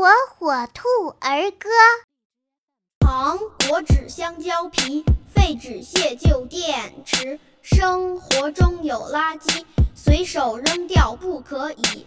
火火兔儿歌。糖果纸香蕉皮废纸屑旧电池生活中有垃圾随手扔掉不可以。